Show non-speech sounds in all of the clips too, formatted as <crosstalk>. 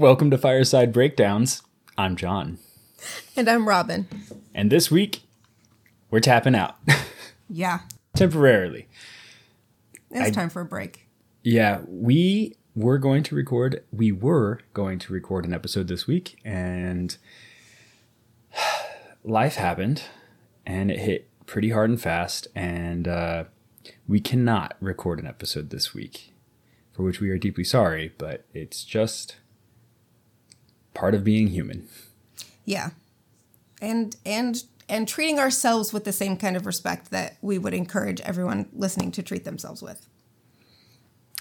Welcome to Fireside Breakdowns. I'm John. And I'm Robin. And this week, we're tapping out. <laughs> Yeah. Temporarily. It's I- time for a break. Yeah, we were going to record, we were going to record an episode this week, and <sighs> life happened, and it hit pretty hard and fast, and uh, we cannot record an episode this week, for which we are deeply sorry, but it's just part of being human. Yeah. And and and treating ourselves with the same kind of respect that we would encourage everyone listening to treat themselves with.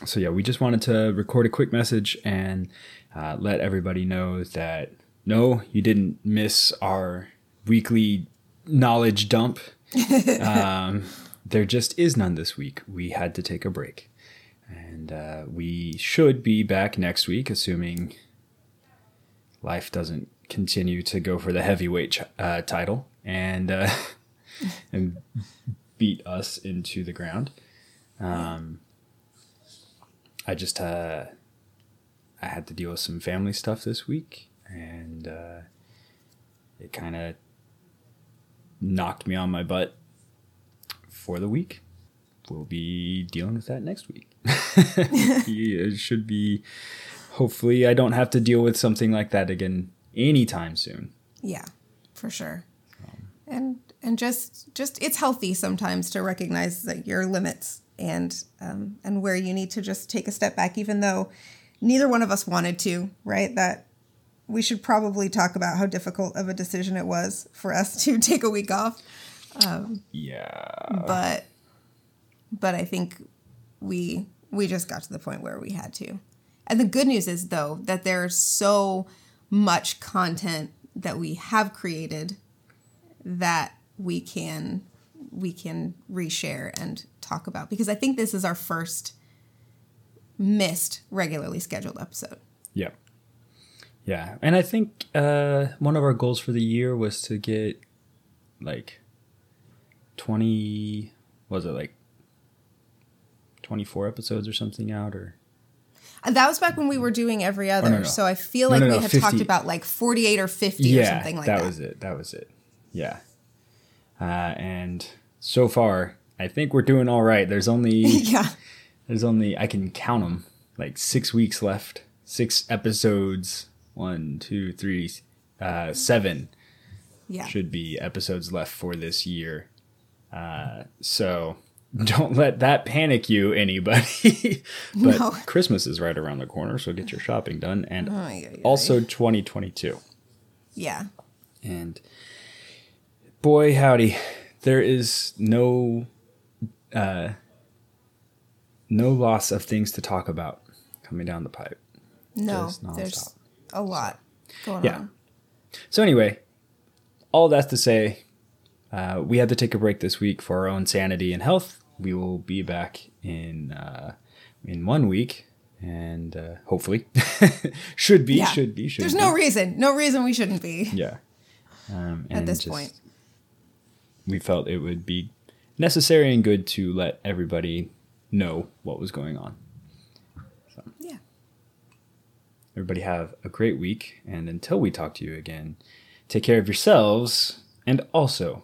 so yeah, we just wanted to record a quick message and uh, let everybody know that no, you didn't miss our weekly knowledge dump. <laughs> um, there just is none this week. We had to take a break, and uh, we should be back next week, assuming life doesn't continue to go for the heavyweight ch- uh, title and uh, <laughs> and beat us into the ground. Um, I just uh, I had to deal with some family stuff this week, and uh, it kind of knocked me on my butt for the week. We'll be dealing with that next week. <laughs> <laughs> it should be. Hopefully, I don't have to deal with something like that again anytime soon. Yeah, for sure. And and just just it's healthy sometimes to recognize that your limits and um, and where you need to just take a step back, even though neither one of us wanted to. Right? That we should probably talk about how difficult of a decision it was for us <laughs> to take a week off. Yeah. but but I think we we just got to the point where we had to. And the good news is though that there's so much content that we have created that we can we can reshare and talk about because I think this is our first missed regularly scheduled episode. Yeah. Yeah. And I think uh, one of our goals for the year was to get like 20, was it like 24 episodes or something out or? That was back when we were doing every other. no, no. So I feel like no, we had 50. talked about like 48 or 50 or Yeah, something like that that. was it. That was it. Yeah. Uh, and so far, I think we're doing all right. There's only <laughs> yeah. There's only I can count them like six weeks left. Six episodes. One, two, three, uh, seven Yeah. should be episodes left for this year. Uh, so don't let that panic you, anybody. <laughs> but No. Christmas is right around the corner, so get your shopping done, and ay. also 2022. Yeah. And boy, howdy, there is no uh, no loss of things to talk about coming down the pipe. No, there's a lot going Yeah. on. So anyway, all that's to say, uh, we had to take a break this week for our own sanity and health. We will be back in uh, in one week, and uh, hopefully, <laughs> should be, Yeah. should be, should There's be. no reason, no reason we shouldn't be yeah. Um, at this point. we felt it would be necessary and good to let everybody know what was going on. Yeah. Everybody have a great week, and until we talk to you again, take care of yourselves and also